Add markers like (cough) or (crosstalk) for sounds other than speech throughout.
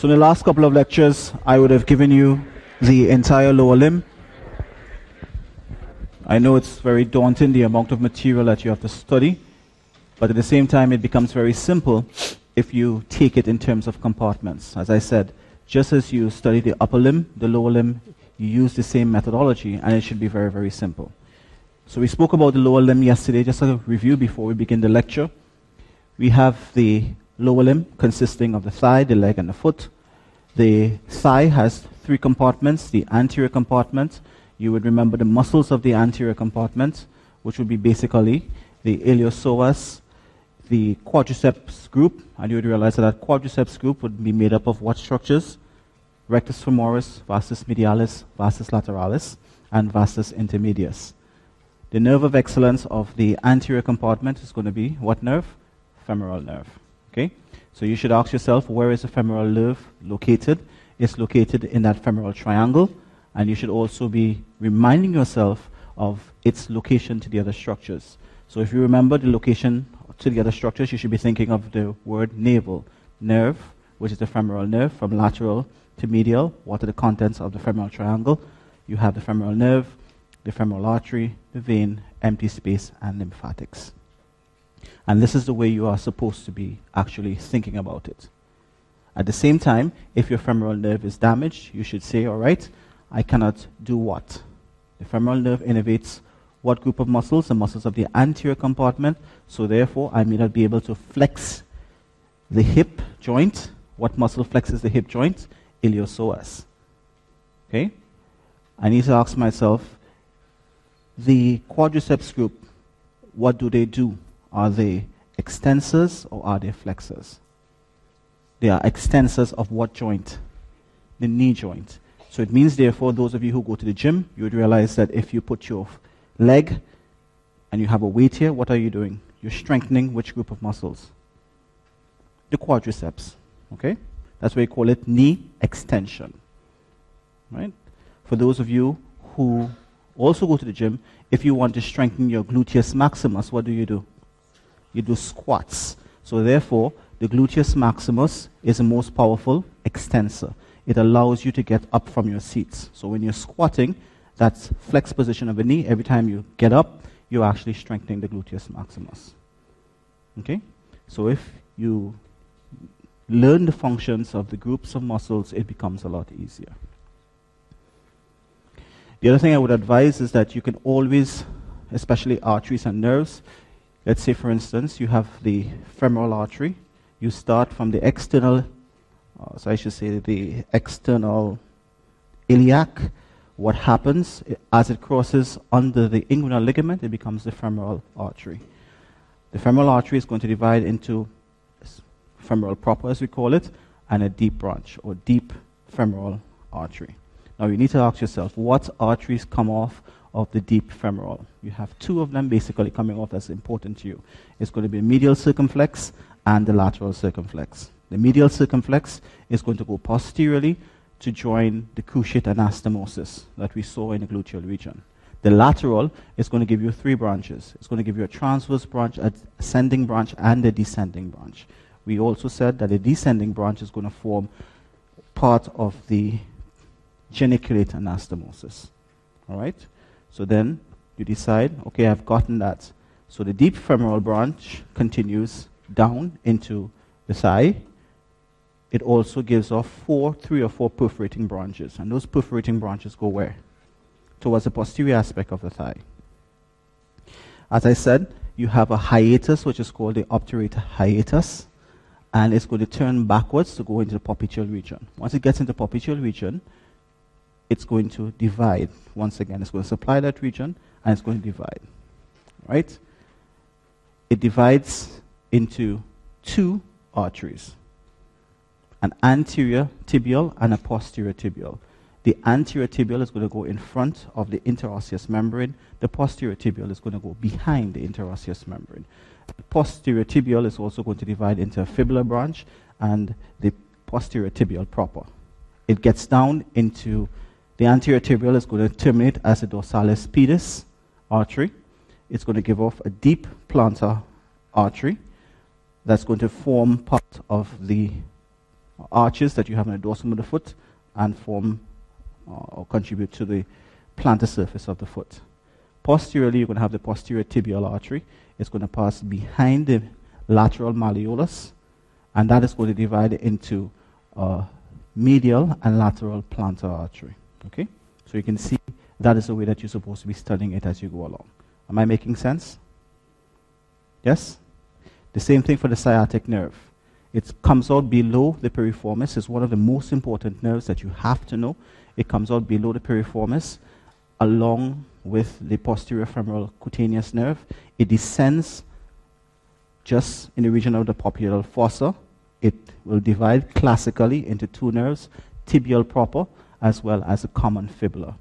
So in the last couple of lectures, I would have given you the entire lower limb. I know it's very daunting, the amount of material that you have to study, but at the same time, it becomes very simple if you take it in terms of compartments. As I said, just as you study the upper limb, the lower limb, you use the same methodology, and it should be very, very simple. So we spoke about the lower limb yesterday, just a review before we begin the lecture. We have the lower limb consisting of the thigh, the leg, and the foot. The thigh has three compartments the anterior compartment. You would remember the muscles of the anterior compartment, which would be basically the iliopsoas, the quadriceps group, and you would realize that that quadriceps group would be made up of what structures? Rectus femoris, vastus medialis, vastus lateralis, and vastus intermedius. The nerve of excellence of the anterior compartment is going to be what nerve? Femoral nerve. So you should ask yourself, where is the femoral nerve located? It's located in that femoral triangle, and you should also be reminding yourself of its location to the other structures. So if you remember the location to the other structures, you should be thinking of the word navel, nerve, which is the femoral nerve, from lateral to medial. What are the contents of the femoral triangle? You have the femoral nerve, the femoral artery, the vein, empty space, and lymphatics. And this is the way you are supposed to be actually thinking about it. At the same time, if your femoral nerve is damaged, you should say, all right, I cannot do what? The femoral nerve innervates what group of muscles? The muscles of the anterior compartment. So therefore, I may not be able to flex the hip joint. What muscle flexes the hip joint? Iliopsoas. Okay? I need to ask myself, the quadriceps group, what do they do? Are they extensors or are they flexors? They are extensors of what joint? The knee joint. So it means, therefore, those of you who go to the gym, you would realize that if you put your leg and you have a weight here, what are you doing? You're strengthening which group of muscles? The quadriceps. Okay? That's why we call it knee extension. Right? For those of you who also go to the gym, if you want to strengthen your gluteus maximus, what do you do? You do squats. So therefore, the gluteus maximus is the most powerful extensor. It allows you to get up from your seats. So when you're squatting, that's flex position of the knee. Every time you get up, you're actually strengthening the gluteus maximus. Okay? So if you learn the functions of the groups of muscles, it becomes a lot easier. The other thing I would advise is that you can always, especially arteries and nerves, Let's say, for instance, you have the femoral artery. You start from the external, uh, so I should say the external iliac. What happens as it crosses under the inguinal ligament, it becomes the femoral artery. The femoral artery is going to divide into femoral proper, as we call it, and a deep branch or deep femoral artery. Now you need to ask yourself, what arteries come off of the deep femoral. You have two of them basically coming off that's important to you. It's going to be medial circumflex and the lateral circumflex. The medial circumflex is going to go posteriorly to join the cruciate anastomosis that we saw in the gluteal region. The lateral is going to give you three branches. It's going to give you a transverse branch, a ascending branch, and a descending branch. We also said that the descending branch is going to form part of the geniculate anastomosis. All right? So then you decide, okay, I've gotten that. So the deep femoral branch continues down into the thigh. It also gives off four, three or four perforating branches. And those perforating branches go where? Towards the posterior aspect of the thigh. As I said, you have a hiatus, which is called the obturator hiatus, and it's going to turn backwards to go into the popliteal region. Once it gets into the popliteal region, it's going to divide. Once again, it's going to supply that region and it's going to divide. Right? It divides into two arteries an anterior tibial and a posterior tibial. The anterior tibial is going to go in front of the interosseous membrane. The posterior tibial is going to go behind the interosseous membrane. The posterior tibial is also going to divide into a fibular branch and the posterior tibial proper. It gets down into the anterior tibial is going to terminate as a dorsalis pedis artery. It's going to give off a deep plantar artery that's going to form part of the arches that you have in the dorsum of the foot and form uh, or contribute to the plantar surface of the foot. Posteriorly, you're going to have the posterior tibial artery. It's going to pass behind the lateral malleolus, and that is going to divide into uh, medial and lateral plantar artery. Okay? So you can see that is the way that you're supposed to be studying it as you go along. Am I making sense? Yes? The same thing for the sciatic nerve. It comes out below the piriformis. It's one of the most important nerves that you have to know. It comes out below the piriformis along with the posterior femoral cutaneous nerve. It descends just in the region of the popliteal fossa. It will divide classically into two nerves, tibial proper as well as the common fibula.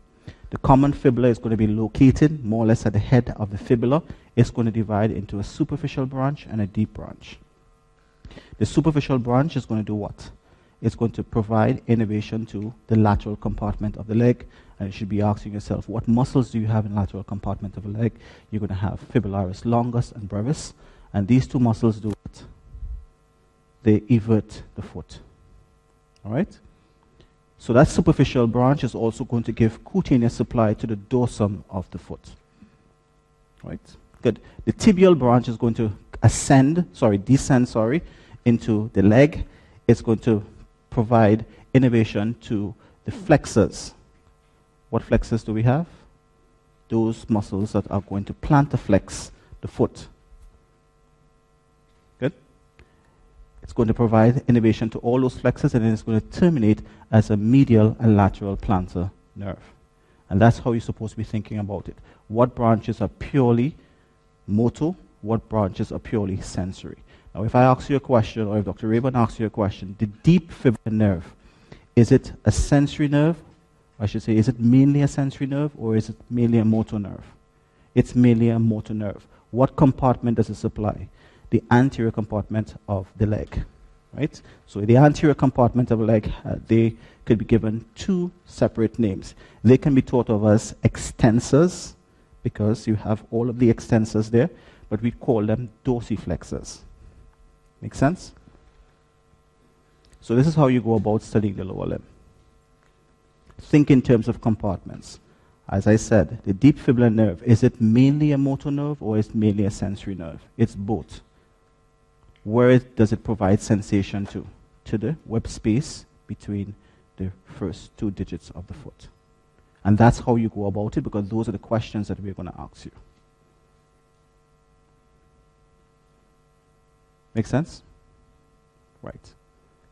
The common fibula is going to be located more or less at the head of the fibula. It's going to divide into a superficial branch and a deep branch. The superficial branch is going to do what? It's going to provide innervation to the lateral compartment of the leg. And you should be asking yourself, what muscles do you have in the lateral compartment of the leg? You're going to have fibularis longus and brevis. And these two muscles do what? They evert the foot. All right? So that superficial branch is also going to give cutaneous supply to the dorsum of the foot. Right? Good. The tibial branch is going to ascend, sorry, descend, sorry, into the leg. It's going to provide innervation to the flexors. What flexors do we have? Those muscles that are going to plantarflex the foot. It's going to provide innervation to all those flexors and then it's going to terminate as a medial and lateral plantar nerve. And that's how you're supposed to be thinking about it. What branches are purely motor, what branches are purely sensory. Now, if I ask you a question, or if Dr. Rayburn asks you a question, the deep fibular nerve, is it a sensory nerve? I should say, is it mainly a sensory nerve or is it mainly a motor nerve? It's mainly a motor nerve. What compartment does it supply? The anterior compartment of the leg. Right? So the anterior compartment of the leg, uh, they could be given two separate names. They can be thought of as extensors, because you have all of the extensors there, but we call them dorsiflexors. Make sense? So this is how you go about studying the lower limb. Think in terms of compartments. As I said, the deep fibular nerve, is it mainly a motor nerve or is it mainly a sensory nerve? It's both. Where does it provide sensation to? To the web space between the first two digits of the foot. And that's how you go about it because those are the questions that we're going to ask you. Make sense? Right.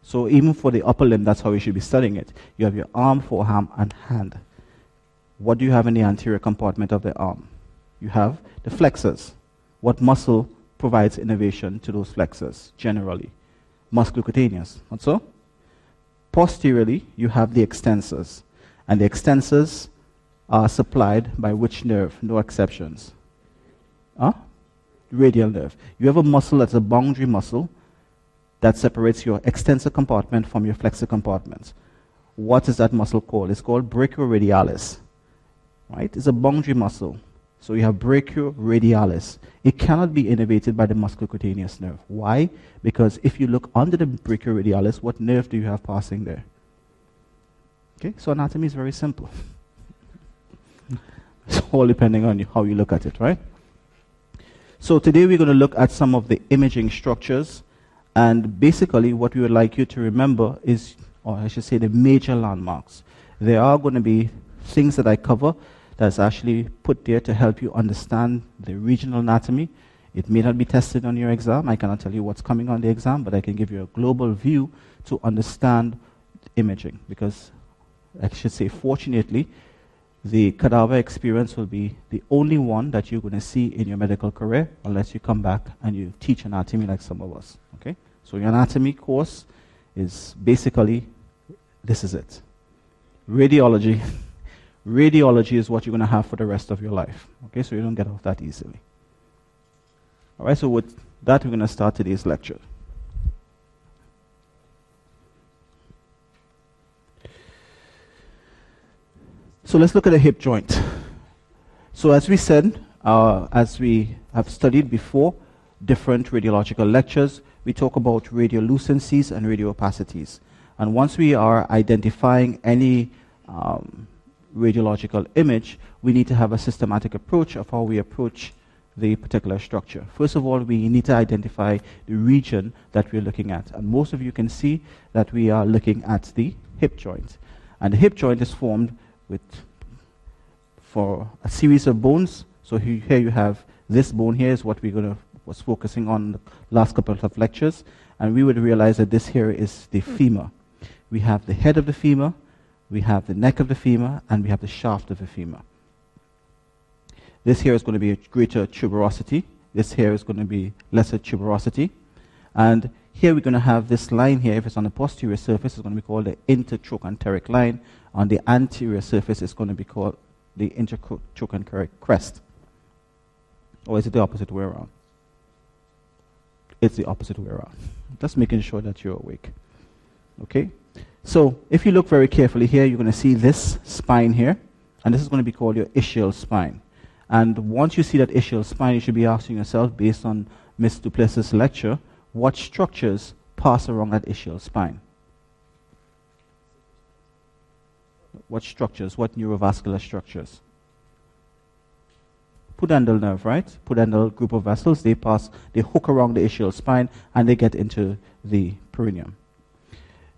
So even for the upper limb, that's how you should be studying it. You have your arm, forearm, and hand. What do you have in the anterior compartment of the arm? You have the flexors. What muscle provides innervation to those flexors generally. Musculocutaneous, not so? Posteriorly, you have the extensors. And the extensors are supplied by which nerve? No exceptions. Huh? Radial nerve. You have a muscle that's a boundary muscle that separates your extensor compartment from your flexor compartment. What is that muscle called? It's called brachioradialis. Right? It's a boundary muscle. So you have brachioradialis. It cannot be innervated by the musculocutaneous nerve. Why? Because if you look under the brachioradialis, what nerve do you have passing there? Okay, so anatomy is very simple. (laughs) it's all depending on how you look at it, right? So today we're going to look at some of the imaging structures. And basically, what we would like you to remember is, or I should say, the major landmarks. There are going to be things that I cover that's actually put there to help you understand the regional anatomy. It may not be tested on your exam. I cannot tell you what's coming on the exam, but I can give you a global view to understand imaging. Because I should say, fortunately, the cadaver experience will be the only one that you're going to see in your medical career unless you come back and you teach anatomy like some of us. Okay? So your anatomy course is basically this is it. Radiology (laughs) radiology is what you're going to have for the rest of your life. Okay, so you don't get off that easily. All right, so with that, we're going to start today's lecture. So let's look at the hip joint. So as we said, uh, as we have studied before, different radiological lectures, we talk about radiolucencies and radio opacities. And once we are identifying any um, radiological image, we need to have a systematic approach of how we approach the particular structure. First of all, we need to identify the region that we're looking at. And most of you can see that we are looking at the hip joint. And the hip joint is formed with for a series of bones. So here you have this bone here is what we're going to was focusing on the last couple of lectures, and we would realize that this here is the hmm. femur. We have the head of the femur, we have the neck of the femur, and we have the shaft of the femur. This here is going to be a greater tuberosity. This here is going to be lesser tuberosity. And here we're going to have this line here. If it's on the posterior surface, it's going to be called the intertrochanteric line. On the anterior surface, it's going to be called the intertrochanteric crest. Or is it the opposite way around? It's the opposite way around. Just making sure that you're awake. Okay? So, if you look very carefully here, you're going to see this spine here, and this is going to be called your ischial spine. And once you see that ischial spine, you should be asking yourself, based on Ms. Duplessis' lecture, what structures pass along that ischial spine? What structures? What neurovascular structures? pudendal nerve, right? Pudendal group of vessels, they pass, they hook around the ischial spine and they get into the perineum.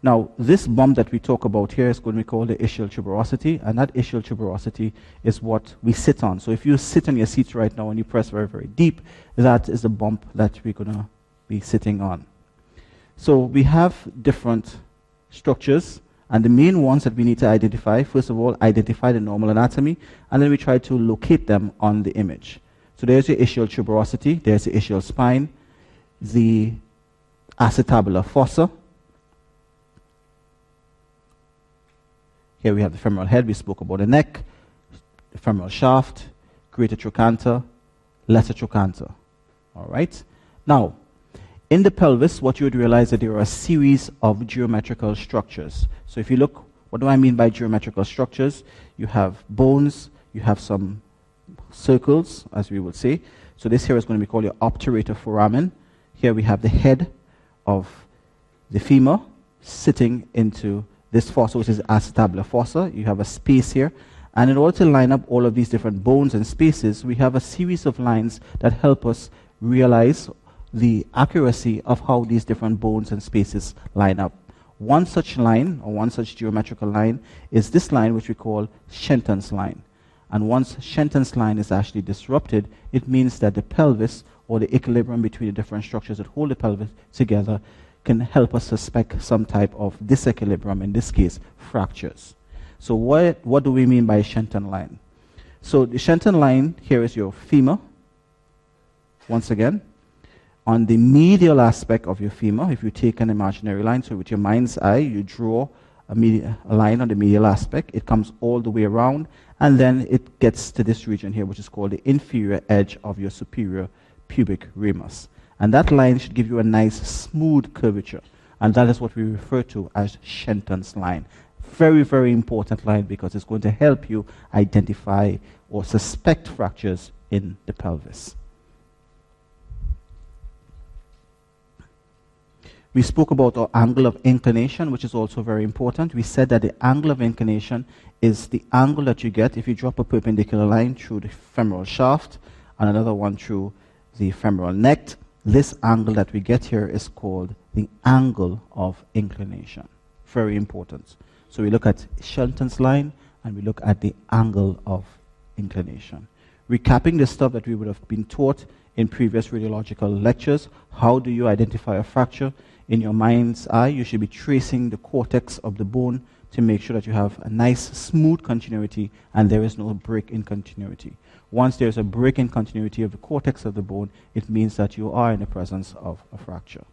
Now, this bump that we talk about here is to be called the ischial tuberosity, and that ischial tuberosity is what we sit on. So if you sit on your seat right now and you press very, very deep, that is the bump that we're going to be sitting on. So we have different structures and the main ones that we need to identify, first of all, identify the normal anatomy, and then we try to locate them on the image. So there's your ischial tuberosity, there's the ischial spine, the acetabular fossa. Here we have the femoral head, we spoke about the neck, the femoral shaft, greater trochanter, lesser trochanter. All right? Now, in the pelvis, what you would realize that there are a series of geometrical structures. So if you look, what do I mean by geometrical structures? You have bones, you have some circles, as we would say. So this here is going to be called your obturator foramen. Here we have the head of the femur sitting into this fossa, which is acetabular fossa. You have a space here. And in order to line up all of these different bones and spaces, we have a series of lines that help us realize the accuracy of how these different bones and spaces line up. One such line, or one such geometrical line, is this line which we call Shenton's line. And once Shenton's line is actually disrupted, it means that the pelvis, or the equilibrium between the different structures that hold the pelvis together, can help us suspect some type of disequilibrium, in this case, fractures. So what, what do we mean by Shenton line? So the Shenton line, here is your femur, once again on the medial aspect of your femur, if you take an imaginary line, so with your mind's eye, you draw a, media, a, line on the medial aspect, it comes all the way around, and then it gets to this region here, which is called the inferior edge of your superior pubic ramus. And that line should give you a nice smooth curvature. And that is what we refer to as Shenton's line. Very, very important line because it's going to help you identify or suspect fractures in the pelvis. We spoke about our angle of inclination, which is also very important. We said that the angle of inclination is the angle that you get if you drop a perpendicular line through the femoral shaft and another one through the femoral neck. This angle that we get here is called the angle of inclination. Very important. So we look at Shenton's line and we look at the angle of inclination. Recapping the stuff that we would have been taught in previous radiological lectures, how do you identify a fracture? in your mind's eye, you should be tracing the cortex of the bone to make sure that you have a nice, smooth continuity and there is no break in continuity. Once there's a break in continuity of the cortex of the bone, it means that you are in the presence of a fracture.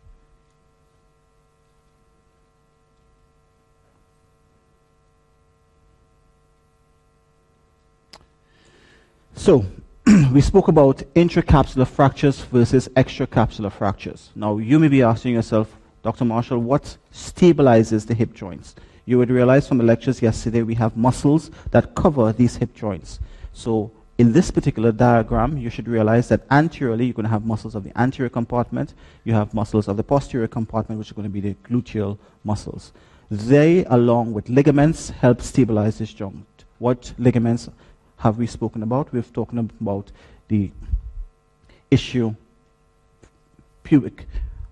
So, (clears throat) we spoke about intracapsular fractures versus extracapsular fractures. Now, you may be asking yourself, Dr. Marshall, what stabilizes the hip joints? You would realize from the lectures yesterday we have muscles that cover these hip joints. So in this particular diagram, you should realize that anteriorly you're going to have muscles of the anterior compartment, you have muscles of the posterior compartment, which are going to be the gluteal muscles. They, along with ligaments, help stabilize this joint. What ligaments have we spoken about? We've talked about the ischial pubic.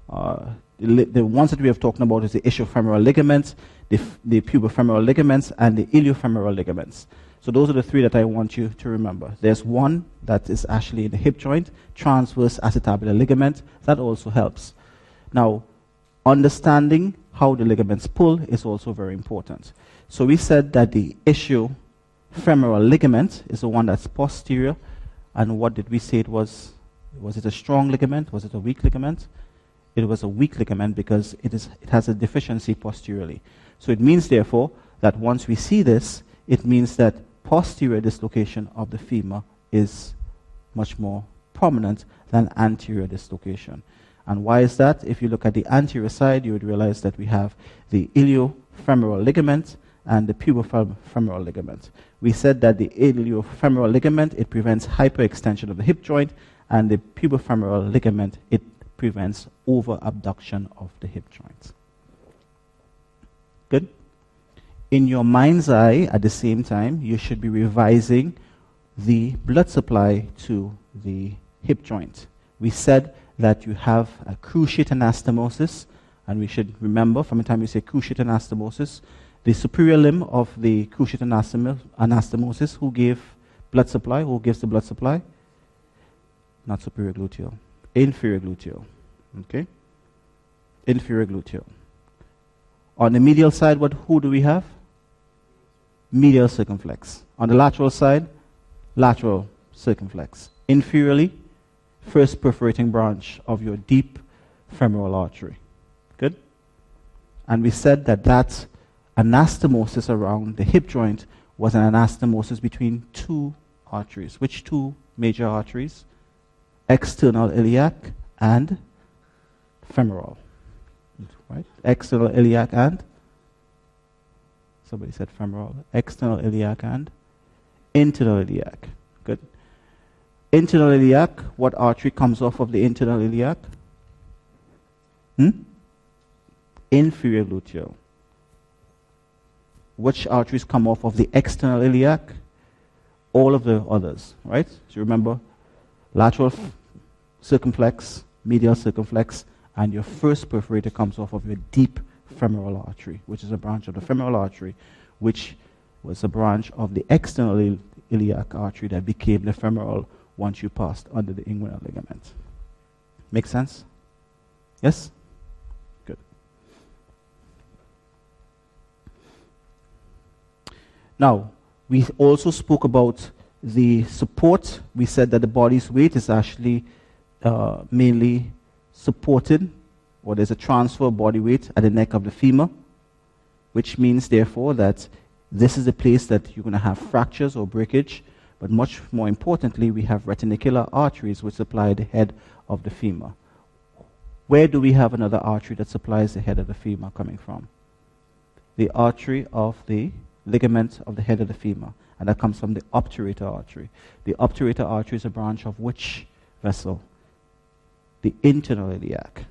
Uh, the, the, ones that we have talked about is the ischiofemoral ligaments, the, the pubofemoral ligaments, and the iliofemoral ligaments. So those are the three that I want you to remember. There's one that is actually in the hip joint, transverse acetabular ligament. That also helps. Now, understanding how the ligaments pull is also very important. So we said that the issue ischiofemoral ligament is the one that's posterior. And what did we say it was? Was it a strong ligament? Was it a weak ligament? It was a weak ligament because it, is, it has a deficiency posteriorly. So it means, therefore, that once we see this, it means that posterior dislocation of the femur is much more prominent than anterior dislocation. And why is that? If you look at the anterior side, you would realize that we have the iliofemoral ligament and the pubofemoral ligament. We said that the iliofemoral ligament, it prevents hyperextension of the hip joint, and the pubofemoral ligament, it prevents over-abduction of the hip joint. Good? In your mind's eye, at the same time, you should be revising the blood supply to the hip joint. We said that you have a cruciate anastomosis, and we should remember from the time we say cruciate anastomosis, the superior limb of the cruciate anastomosis, who gave blood supply, who gives the blood supply? Not superior gluteal, inferior gluteal. Okay? Inferior gluteal. On the medial side, what who do we have? Medial circumflex. On the lateral side, lateral circumflex. Inferiorly, first perforating branch of your deep femoral artery. Good? And we said that that anastomosis around the hip joint was an anastomosis between two arteries. Which two major arteries? External iliac and femoral. Right? External iliac and Somebody said femoral. External iliac and internal iliac. Good. Internal iliac, what artery comes off of the internal iliac? Hmm? Inferior gluteal. Which arteries come off of the external iliac? All of the others, right? So remember, lateral circumflex, medial circumflex, and your first perforator comes off of your deep femoral artery, which is a branch of the femoral artery, which was a branch of the external iliac artery that became the femoral once you passed under the inguinal ligament. Make sense? Yes? Good. Now, we also spoke about the support. We said that the body's weight is actually uh, mainly supported or there's a transfer of body weight at the neck of the femur, which means, therefore, that this is the place that you're going to have fractures or breakage. But much more importantly, we have retinacular arteries which supply the head of the femur. Where do we have another artery that supplies the head of the femur coming from? The artery of the ligament of the head of the femur. And that comes from the obturator artery. The obturator artery is a branch of which vessel? The internal iliac.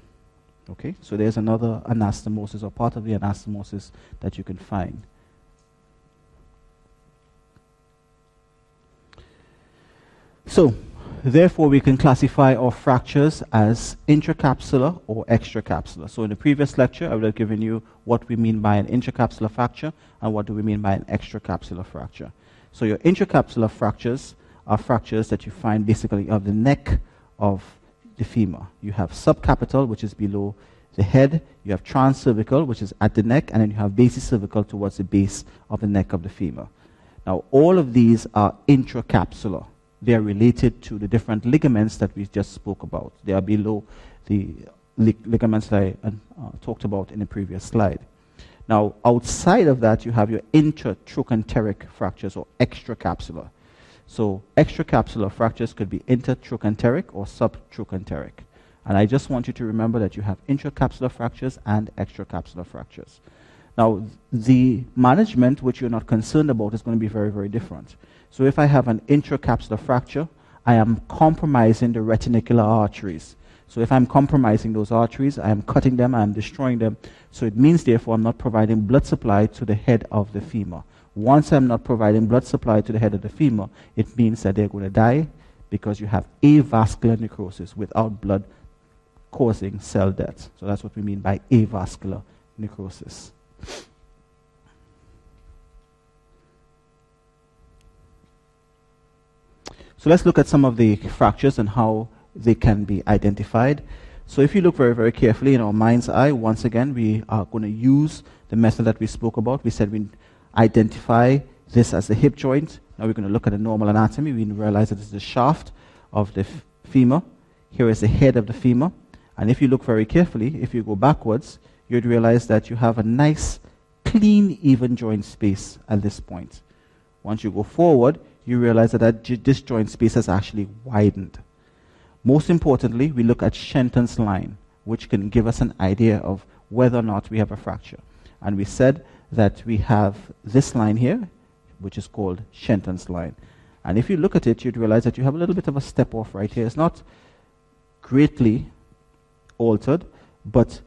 Okay, so there's another anastomosis or part of the anastomosis that you can find. So, therefore, we can classify our fractures as intracapsular or extracapsular. So, in the previous lecture, I would have given you what we mean by an intracapsular fracture and what do we mean by an extracapsular fracture. So, your intracapsular fractures are fractures that you find basically of the neck of the femur. You have subcapital, which is below the head. You have transcervical, which is at the neck, and then you have basicervical towards the base of the neck of the femur. Now, all of these are intracapsular. They are related to the different ligaments that we just spoke about. They are below the lig- ligaments that I uh, talked about in the previous slide. Now, outside of that, you have your intertrochanteric fractures or extracapsular. So extracapsular fractures could be intertrochanteric or subtrochanteric. And I just want you to remember that you have intracapsular fractures and extracapsular fractures. Now, the management, which you're not concerned about, is going to be very, very different. So if I have an intracapsular fracture, I am compromising the retinacular arteries. So if I'm compromising those arteries, I am cutting them, I am destroying them. So it means, therefore, I'm not providing blood supply to the head of the femur. Once I'm not providing blood supply to the head of the femur, it means that they're going to die because you have avascular necrosis without blood causing cell death. So that's what we mean by avascular necrosis. So let's look at some of the fractures and how they can be identified. So if you look very, very carefully in our mind's eye, once again, we are going to use the method that we spoke about. We said we identify this as the hip joint. Now we're going to look at the normal anatomy. We realize that this is the shaft of the femur. Here is the head of the femur. And if you look very carefully, if you go backwards, you'd realize that you have a nice, clean, even joint space at this point. Once you go forward, you realize that, that this joint space has actually widened. Most importantly, we look at Shenton's line, which can give us an idea of whether or not we have a fracture. And we said that we have this line here, which is called Shenton's line. And if you look at it, you'd realize that you have a little bit of a step off right here. It's not greatly altered, but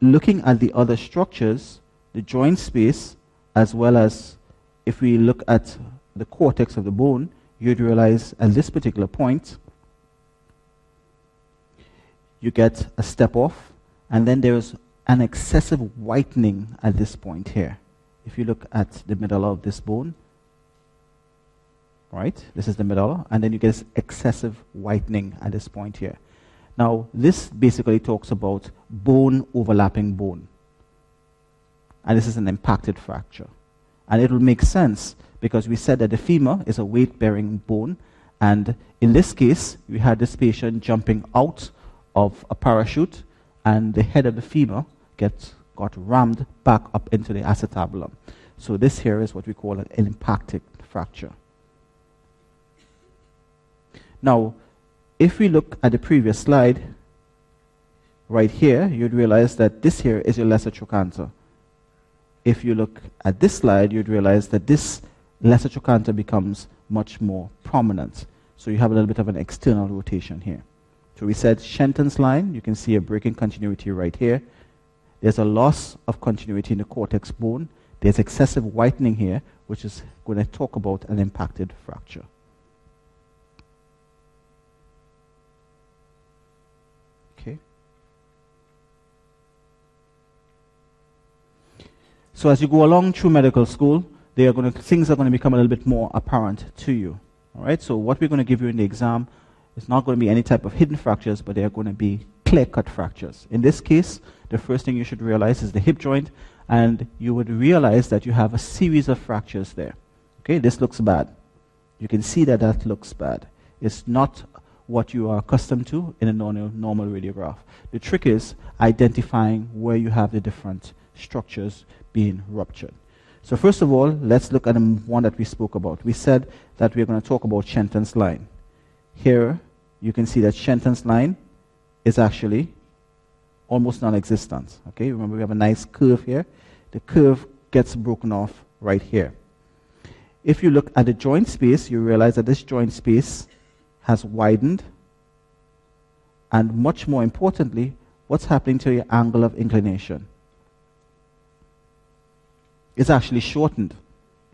looking at the other structures, the joint space, as well as if we look at the cortex of the bone, you'd realize at this particular point, you get a step off, and then there's an excessive whitening at this point here. If you look at the middle of this bone, right? This is the middle, and then you get excessive whitening at this point here. Now, this basically talks about bone overlapping bone. And this is an impacted fracture. And it will make sense because we said that the femur is a weight bearing bone. And in this case, we had this patient jumping out of a parachute, and the head of the femur gets, got rammed back up into the acetabulum. So, this here is what we call an impacted fracture. Now, if we look at the previous slide, right here, you'd realize that this here is your lesser trochanter. If you look at this slide, you'd realize that this lesser trochanter becomes much more prominent. So you have a little bit of an external rotation here. So we said Shenton's line, you can see a breaking continuity right here. There's a loss of continuity in the cortex bone. There's excessive whitening here, which is going to talk about an impacted fracture. Okay. So as you go along through medical school, they are going to, things are going to become a little bit more apparent to you. All right. So what we're going to give you in the exam is not going to be any type of hidden fractures, but they are going to be clear-cut fractures. In this case, the first thing you should realize is the hip joint, and you would realize that you have a series of fractures there. Okay, this looks bad. You can see that that looks bad. It's not what you are accustomed to in a normal, normal radiograph. The trick is identifying where you have the different structures being ruptured. So first of all, let's look at the one that we spoke about. We said that we're going to talk about Shenton's line. Here, you can see that Shenton's line is actually almost non-existent. Okay, remember we have a nice curve here. The curve gets broken off right here. If you look at the joint space, you realize that this joint space has widened. And much more importantly, what's happening to your angle of inclination? It's actually shortened.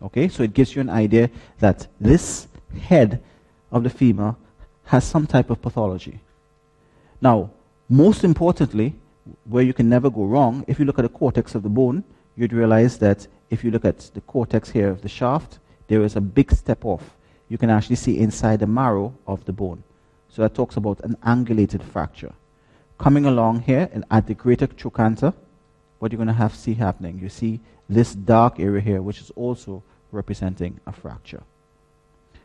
Okay, so it gives you an idea that this head of the femur has some type of pathology. Now, most importantly, where you can never go wrong, if you look at the cortex of the bone, you'd realize that if you look at the cortex here of the shaft, there is a big step off. You can actually see inside the marrow of the bone. So that talks about an angulated fracture. Coming along here and at the greater trochanter, what you're going to have see happening, you see this dark area here, which is also representing a fracture.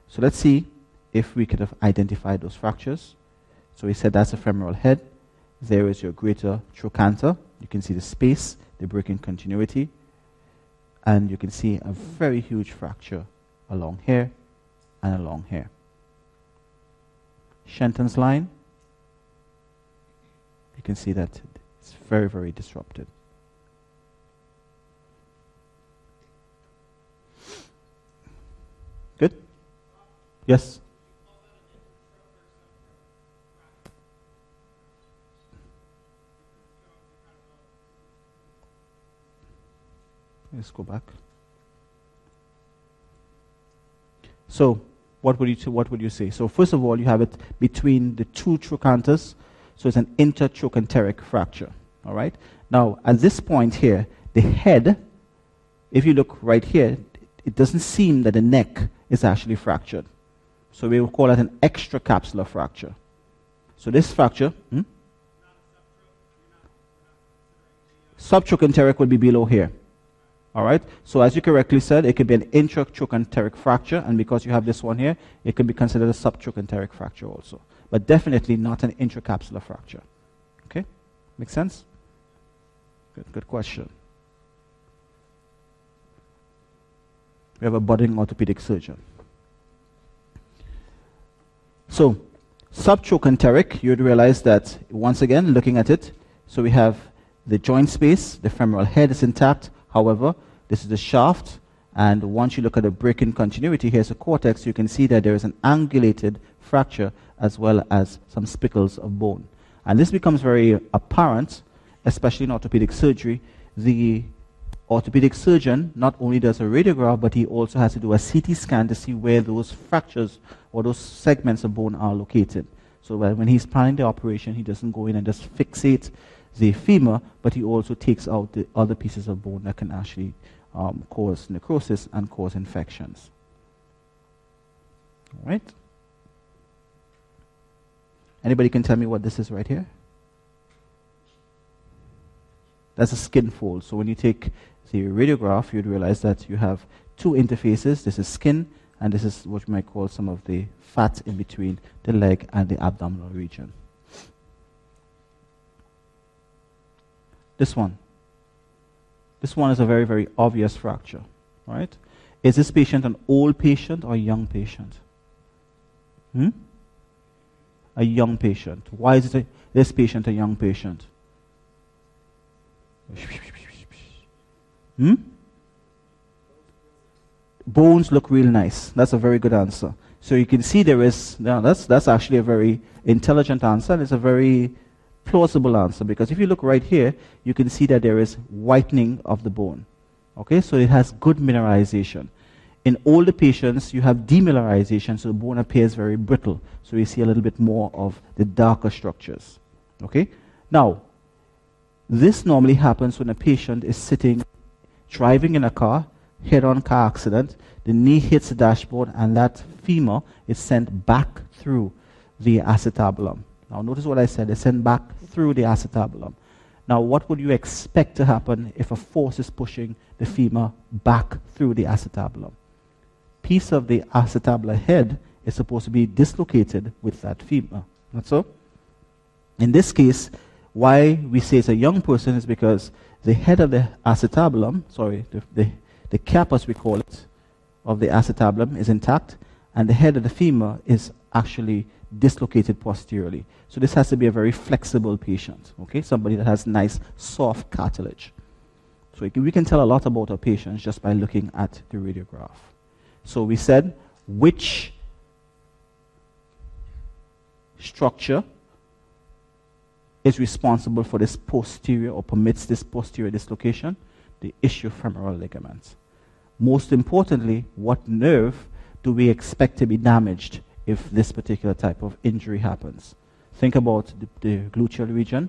So let's see if we could have identified those fractures. So we said that's a femoral head. There is your greater trochanter. You can see the space, the breaking continuity. And you can see a very huge fracture along here and along here. Shenton's line, you can see that it's very, very disrupted. Good? Yes? Let's go back. So, what would you what would you say? So, first of all, you have it between the two trochanters, so it's an intertrochanteric fracture. All right. Now, at this point here, the head, if you look right here, it doesn't seem that the neck is actually fractured. So we will call that an extracapsular fracture. So this fracture, hmm? subtrochanteric would be below here. All right. So as you correctly said, it could be an intratrochanteric fracture, and because you have this one here, it could be considered a subtrochanteric fracture also, but definitely not an intracapsular fracture. Okay, make sense? Good, good question. We have a budding orthopedic surgeon. So, subtrochanteric, you'd realize that once again, looking at it, so we have the joint space, the femoral head is intact. However, this is the shaft, and once you look at the break-in continuity, here's a cortex, you can see that there is an angulated fracture as well as some spicules of bone. And this becomes very apparent, especially in orthopedic surgery. The orthopedic surgeon not only does a radiograph, but he also has to do a CT scan to see where those fractures or those segments of bone are located. So when he's planning the operation, he doesn't go in and just fixate the femur, but he also takes out the other pieces of bone that can actually um, cause necrosis and cause infections. All right? Anybody can tell me what this is right here? That's a skin fold. So when you take the radiograph, you'd realize that you have two interfaces. This is skin, and this is what you might call some of the fat in between the leg and the abdominal region. This one. This one is a very, very obvious fracture, right? Is this patient an old patient or a young patient? Hmm? A young patient. Why is a, this patient a young patient? Hmm? Bones look real nice. That's a very good answer. So you can see there is, yeah, that's, that's actually a very intelligent answer, it's a very plausible answer because if you look right here, you can see that there is whitening of the bone. Okay, so it has good mineralization. In older patients, you have demineralization, so the bone appears very brittle. So you see a little bit more of the darker structures. Okay, now this normally happens when a patient is sitting, driving in a car, head on car accident, the knee hits the dashboard, and that femur is sent back through the acetabulum. Now, notice what I said, it's sent back through the acetabulum. Now, what would you expect to happen if a force is pushing the femur back through the acetabulum? Piece of the acetabular head is supposed to be dislocated with that femur. Not so? In this case, why we say it's a young person is because the head of the acetabulum, sorry, the, the, the cap as we call it, of the acetabulum is intact, and the head of the femur is actually dislocated posteriorly. So this has to be a very flexible patient, okay? Somebody that has nice, soft cartilage. So we can tell a lot about our patients just by looking at the radiograph. So we said which structure is responsible for this posterior or permits this posterior dislocation? The ischiofemoral ligaments. Most importantly, what nerve do we expect to be damaged if this particular type of injury happens. Think about the, the gluteal region.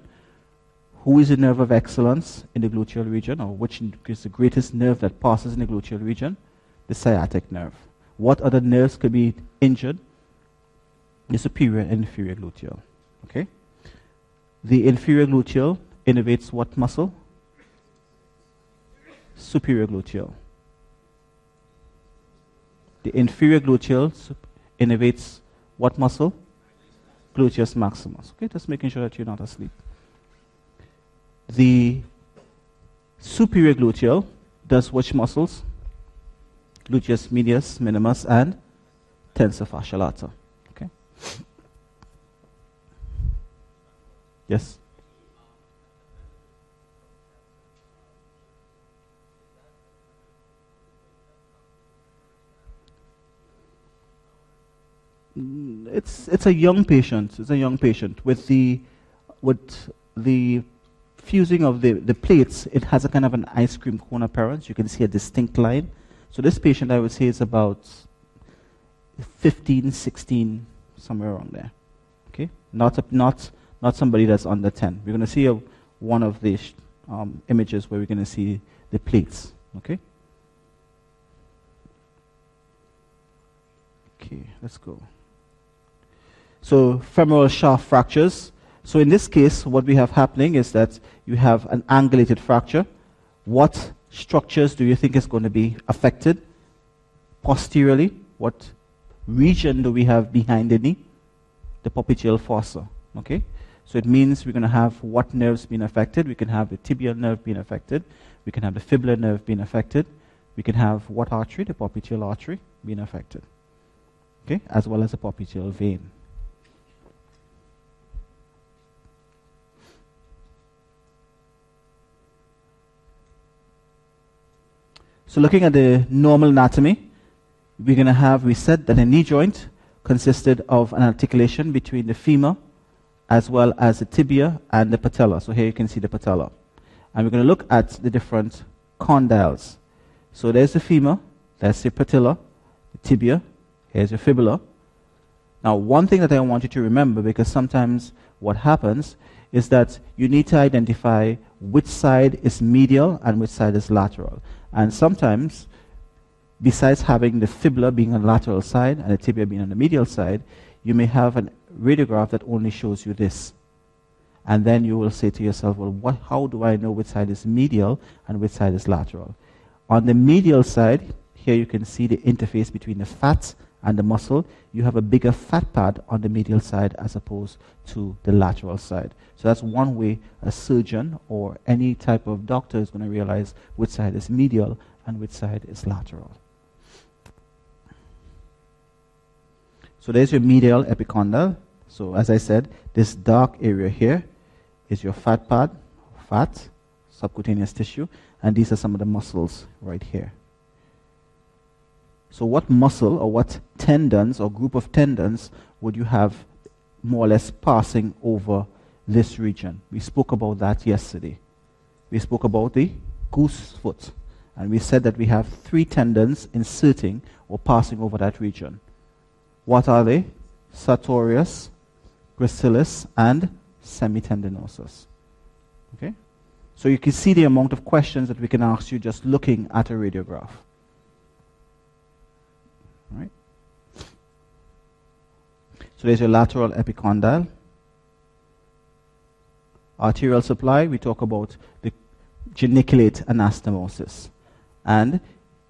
Who is the nerve of excellence in the gluteal region, or which is the greatest nerve that passes in the gluteal region? The sciatic nerve. What other nerves could be injured? The superior and inferior gluteal. Okay? The inferior gluteal innervates what muscle? Superior gluteal. The inferior gluteal innervates what muscle? Gluteus maximus. Okay, just making sure that you're not asleep. The superior gluteal does which muscles? Gluteus medius, minimus, and tensor fascia lata. Okay. Yes. It's it's a young patient. It's a young patient with the with the fusing of the, the plates, it has a kind of an ice cream cone appearance. You can see a distinct line. So this patient, I would say, is about 15, 16, somewhere around there. Okay? Not, a, not, not somebody that's under 10. We're going to see a, one of these um, images where we're going to see the plates. Okay? Okay, let's go. So femoral shaft fractures. So in this case, what we have happening is that you have an angulated fracture. What structures do you think is going to be affected? Posteriorly, what region do we have behind the knee? The popliteal fossa. Okay? So it means we're going to have what nerves being affected? We can have the tibial nerve being affected. We can have the fibular nerve being affected. We can have what artery? The popliteal artery being affected. Okay? As well as the popliteal vein. So looking at the normal anatomy, we're going to have, we said that a knee joint consisted of an articulation between the femur as well as the tibia and the patella. So here you can see the patella. And we're going to look at the different condyles. So there's the femur, there's the patella, the tibia, here's your fibula. Now, one thing that I want you to remember, because sometimes what happens is that you need to identify which side is medial and which side is lateral. And sometimes, besides having the fibula being on the lateral side and the tibia being on the medial side, you may have a radiograph that only shows you this. And then you will say to yourself, well, what, how do I know which side is medial and which side is lateral? On the medial side, here you can see the interface between the fat and the muscle. You have a bigger fat pad on the medial side as opposed to the lateral side. So that's one way a surgeon or any type of doctor is going to realize which side is medial and which side is lateral. So there's your medial epicondyle. So as I said, this dark area here is your fat pad, fat, subcutaneous tissue, and these are some of the muscles right here. So what muscle or what tendons or group of tendons would you have more or less passing over this region. We spoke about that yesterday. We spoke about the goose foot. And we said that we have three tendons inserting or passing over that region. What are they? Sartorius, gracilis, and semitendinosus. Okay? So you can see the amount of questions that we can ask you just looking at a radiograph. Right? So there's your lateral epicondyle arterial supply, we talk about the geniculate anastomosis. And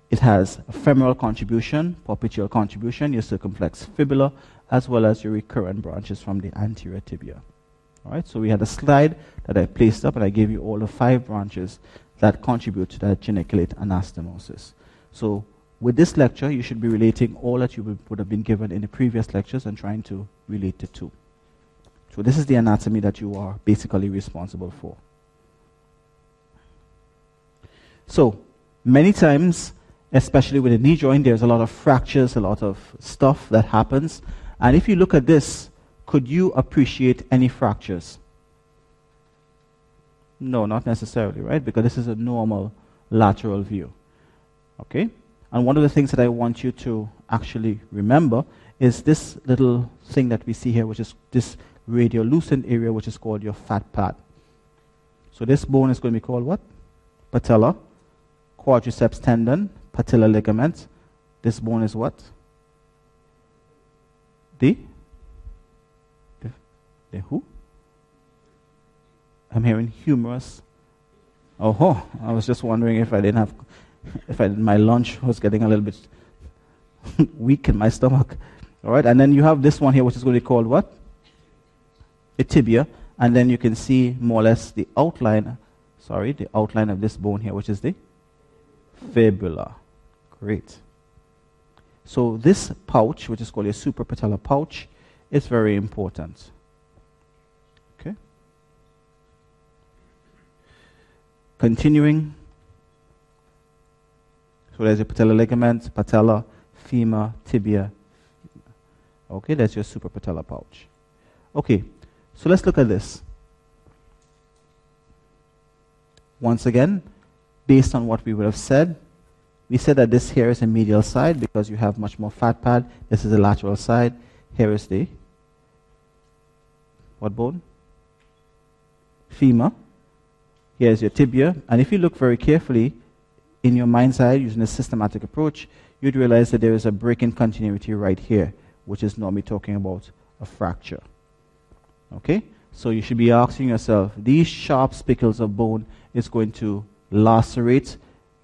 it has a femoral contribution, popliteal contribution, your circumflex fibula, as well as your recurrent branches from the anterior tibia. All right, so we had a slide that I placed up, and I gave you all the five branches that contribute to that geniculate anastomosis. So with this lecture, you should be relating all that you would have been given in the previous lectures and trying to relate the two. So this is the anatomy that you are basically responsible for. So many times, especially with a knee joint, there's a lot of fractures, a lot of stuff that happens. And if you look at this, could you appreciate any fractures? No, not necessarily, right? Because this is a normal lateral view. Okay? And one of the things that I want you to actually remember is this little thing that we see here, which is this radiolucent area, which is called your fat pad. So this bone is going to be called what? Patella. Quadriceps tendon, patella ligament. This bone is what? The? The, the who? I'm hearing humerus. Oh, ho. I was just wondering if I didn't have, if I, my lunch was getting a little bit (laughs) weak in my stomach. All right, and then you have this one here, which is going to be called what? A tibia, and then you can see more or less the outline, sorry, the outline of this bone here, which is the fibula. Great. So this pouch, which is called a suprapatellar pouch, is very important. Okay. Continuing. So there's your patellar ligament, patella, femur, tibia. Okay, that's your suprapatellar pouch. Okay, so let's look at this. once again, based on what we would have said, we said that this here is a medial side because you have much more fat pad. This is a lateral side. Here is the what bone? Femur. Here's your tibia. And if you look very carefully in your mind's eye using a systematic approach, you'd realize that there is a break in continuity right here, which is normally talking about a fracture. Okay? So you should be asking yourself, these sharp spicules of bone is going to lacerate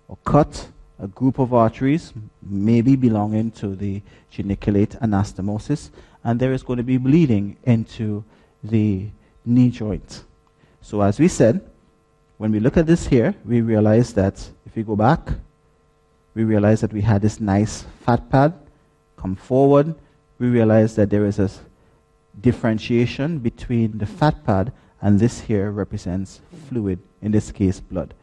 or cut a group of arteries, maybe belonging to the geniculate anastomosis, and there is going to be bleeding into the knee joint. So, as we said, when we look at this here, we realize that if we go back, we realize that we had this nice fat pad come forward. We realize that there is a differentiation between the fat pad and this here represents fluid, in this case, blood.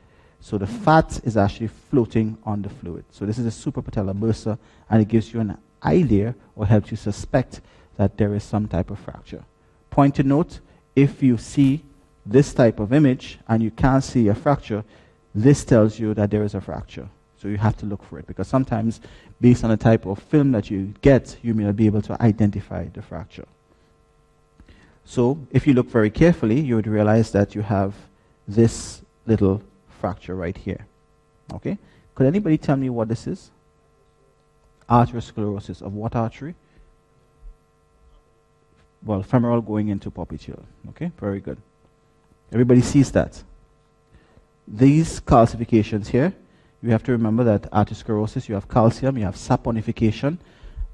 So the fat is actually floating on the fluid. So this is a suprapatellar bursa, and it gives you an idea or helps you suspect that there is some type of fracture. Point to note, if you see this type of image and you can't see a fracture, this tells you that there is a fracture. So you have to look for it because sometimes, based on the type of film that you get, you may not be able to identify the fracture. So if you look very carefully, you would realize that you have this little fracture right here. Okay? Could anybody tell me what this is? Arteriosclerosis of what artery? Well, femoral going into popliteal. Okay, very good. Everybody sees that. These calcifications here, you have to remember that arteriosclerosis, you have calcium, you have saponification.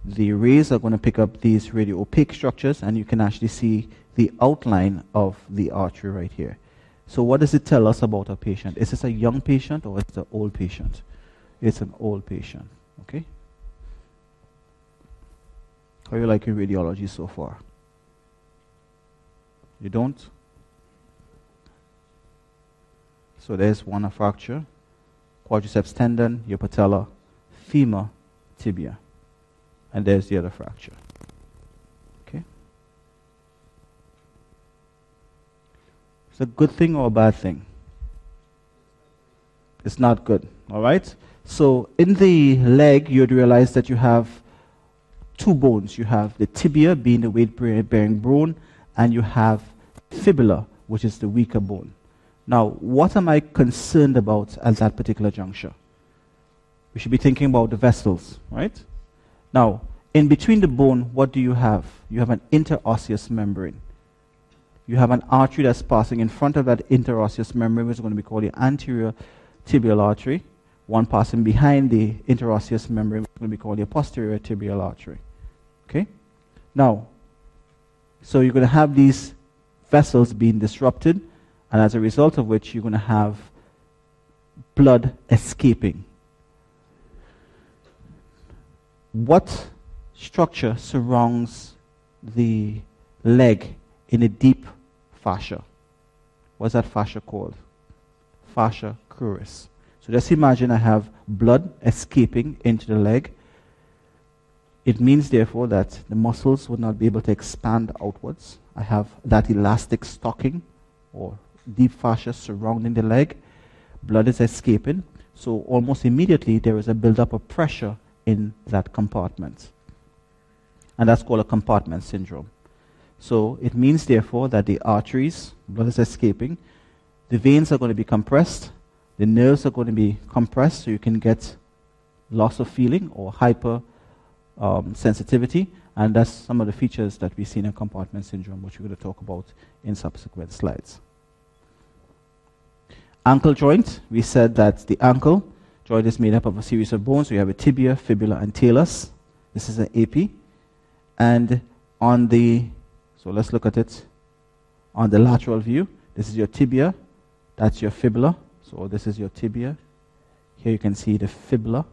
The rays are going to pick up these radio opaque structures, and you can actually see the outline of the artery right here. So, what does it tell us about a patient? Is this a young patient or is it an old patient? It's an old patient. Okay? How you your radiology so far? You don't? So there's one fracture, quadriceps tendon, your patella, femur, tibia. And there's the other fracture. Okay? It's a good thing or a bad thing? It's not good. All right? So in the leg, you'd realize that you have two bones. You have the tibia being the weight bearing bone, and you have fibula, which is the weaker bone. Now, what am I concerned about at that particular juncture? We should be thinking about the vessels, right? Now, in between the bone, what do you have? You have an interosseous membrane. You have an artery that's passing in front of that interosseous membrane, which is going to be called the anterior tibial artery. One passing behind the interosseous membrane, which is going to be called the posterior tibial artery. Okay? Now, so you're going to have these vessels being disrupted and as a result of which you're going to have blood escaping. What structure surrounds the leg in a deep fascia? What's that fascia called? Fascia cruris. So just imagine I have blood escaping into the leg. It means, therefore, that the muscles would not be able to expand outwards. I have that elastic stocking or deep fascia surrounding the leg. Blood is escaping. So almost immediately there is a buildup of pressure in that compartment. And that's called a compartment syndrome. So it means, therefore, that the arteries, blood is escaping, the veins are going to be compressed, the nerves are going to be compressed, so you can get loss of feeling or hyper um, sensitivity. And that's some of the features that we see in a compartment syndrome, which we're going to talk about in subsequent slides. Ankle joint, we said that the ankle joint is made up of a series of bones. We have a tibia, fibula, and talus. This is an AP. And on the, so let's look at it. On the lateral view, this is your tibia, that's your fibula. So this is your tibia. Here you can see the fibula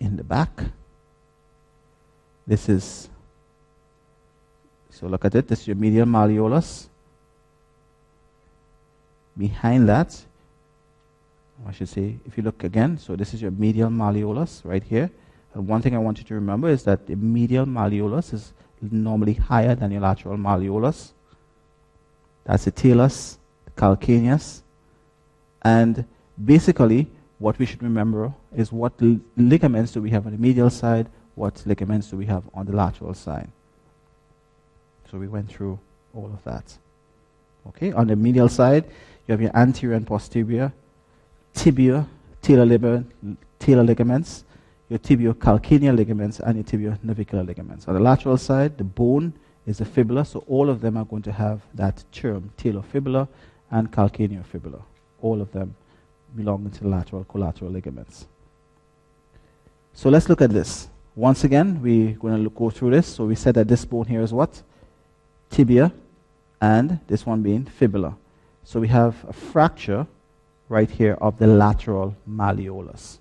in the back. This is, so look at it, this is your medial malleolus behind that, I should say, if you look again, so this is your medial malleolus right here. And one thing I want you to remember is that the medial malleolus is normally higher than your lateral malleolus. That's the talus, the calcaneus, And basically, what we should remember is what ligaments do we have on the medial side, what ligaments do we have on the lateral side. So we went through all of that. Okay, on the medial side, you have your anterior and posterior, tibia, talar, ligament, ligaments, your tibiocalcaneal ligaments, and your tibio-navicular ligaments. On the lateral side, the bone is the fibula, so all of them are going to have that term, talar fibula and calcaneal fibula. All of them belonging to the lateral collateral ligaments. So let's look at this. Once again, we're going to go through this. So we said that this bone here is what? Tibia, and this one being fibula. So we have a fracture right here of the lateral malleolus.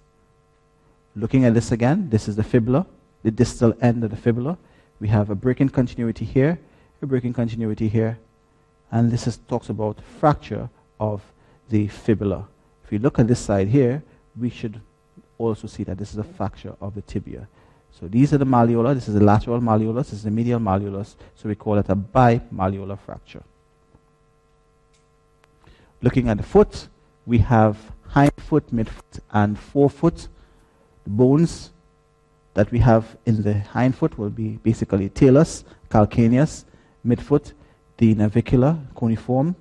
Looking at this again, this is the fibula, the distal end of the fibula. We have a breaking continuity here, a breaking continuity here, and this is, talks about fracture of the fibula. If we look at this side here, we should also see that this is a fracture of the tibia. So these are the malleola. This is the lateral malleolus. This is the medial malleolus. So we call it a bimalleolar fracture. Looking at the foot, we have hind foot, midfoot, and forefoot. The bones that we have in the hind foot will be basically talus, calcaneus, midfoot, the navicular, cuneiform,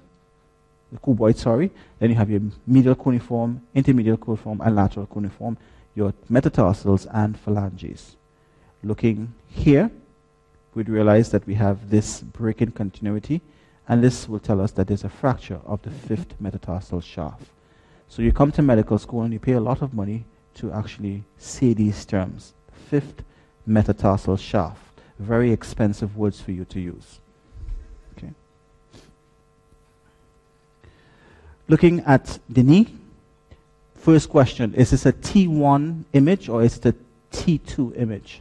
the cuboid, sorry. Then you have your medial cuneiform, intermedial cuneiform, and lateral cuneiform, your metatarsals and phalanges. Looking here, we'd realize that we have this breaking continuity, and this will tell us that there's a fracture of the fifth metatarsal shaft. So you come to medical school and you pay a lot of money to actually say these terms. Fifth metatarsal shaft. Very expensive words for you to use. Okay. Looking at the knee, first question is this a T1 image or is it a T2 image?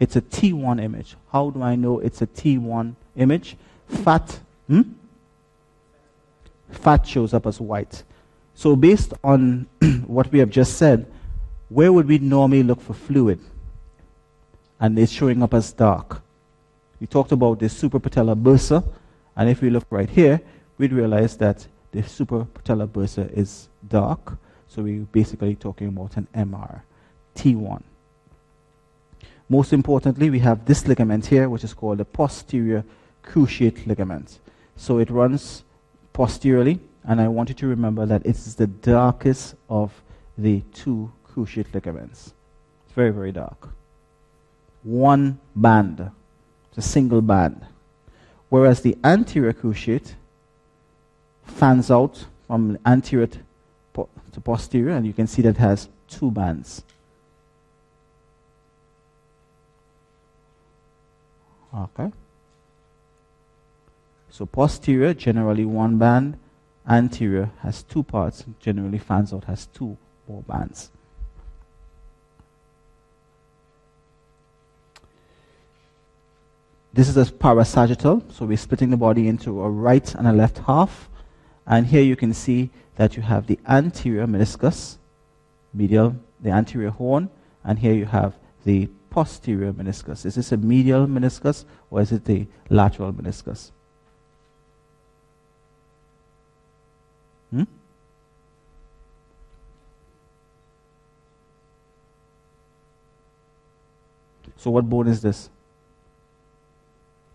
It's a T1 image. How do I know it's a T1 image? Fat, hmm? Fat shows up as white. So, based on (clears throat) what we have just said, where would we normally look for fluid? And it's showing up as dark. We talked about the suprapatellar bursa, and if we look right here, we'd realize that the suprapatellar bursa is dark. So we're basically talking about an MR, T1. Most importantly, we have this ligament here, which is called the posterior cruciate ligament. So it runs posteriorly, and I want you to remember that it is the darkest of the two cruciate ligaments. It's very, very dark. One band, it's a single band. Whereas the anterior cruciate fans out from anterior to posterior, and you can see that it has two bands. Okay. So posterior, generally one band. Anterior has two parts, generally fans out has two more bands. This is a parasagittal, so we're splitting the body into a right and a left half. And here you can see that you have the anterior meniscus, medial, the anterior horn, and here you have the posterior meniscus. Is this a medial meniscus or is it the lateral meniscus? Hmm? So, what bone is this?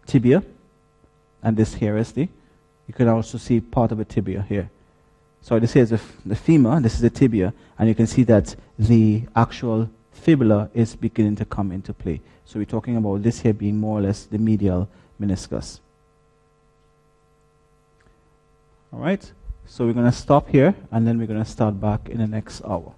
Tibia, and this here is the. You can also see part of a tibia here. So, this here is the, femur, this is the tibia, and you can see that the actual fibula is beginning to come into play. So we're talking about this here being more or less the medial meniscus. All right, so we're going to stop here and then we're going to start back in the next hour.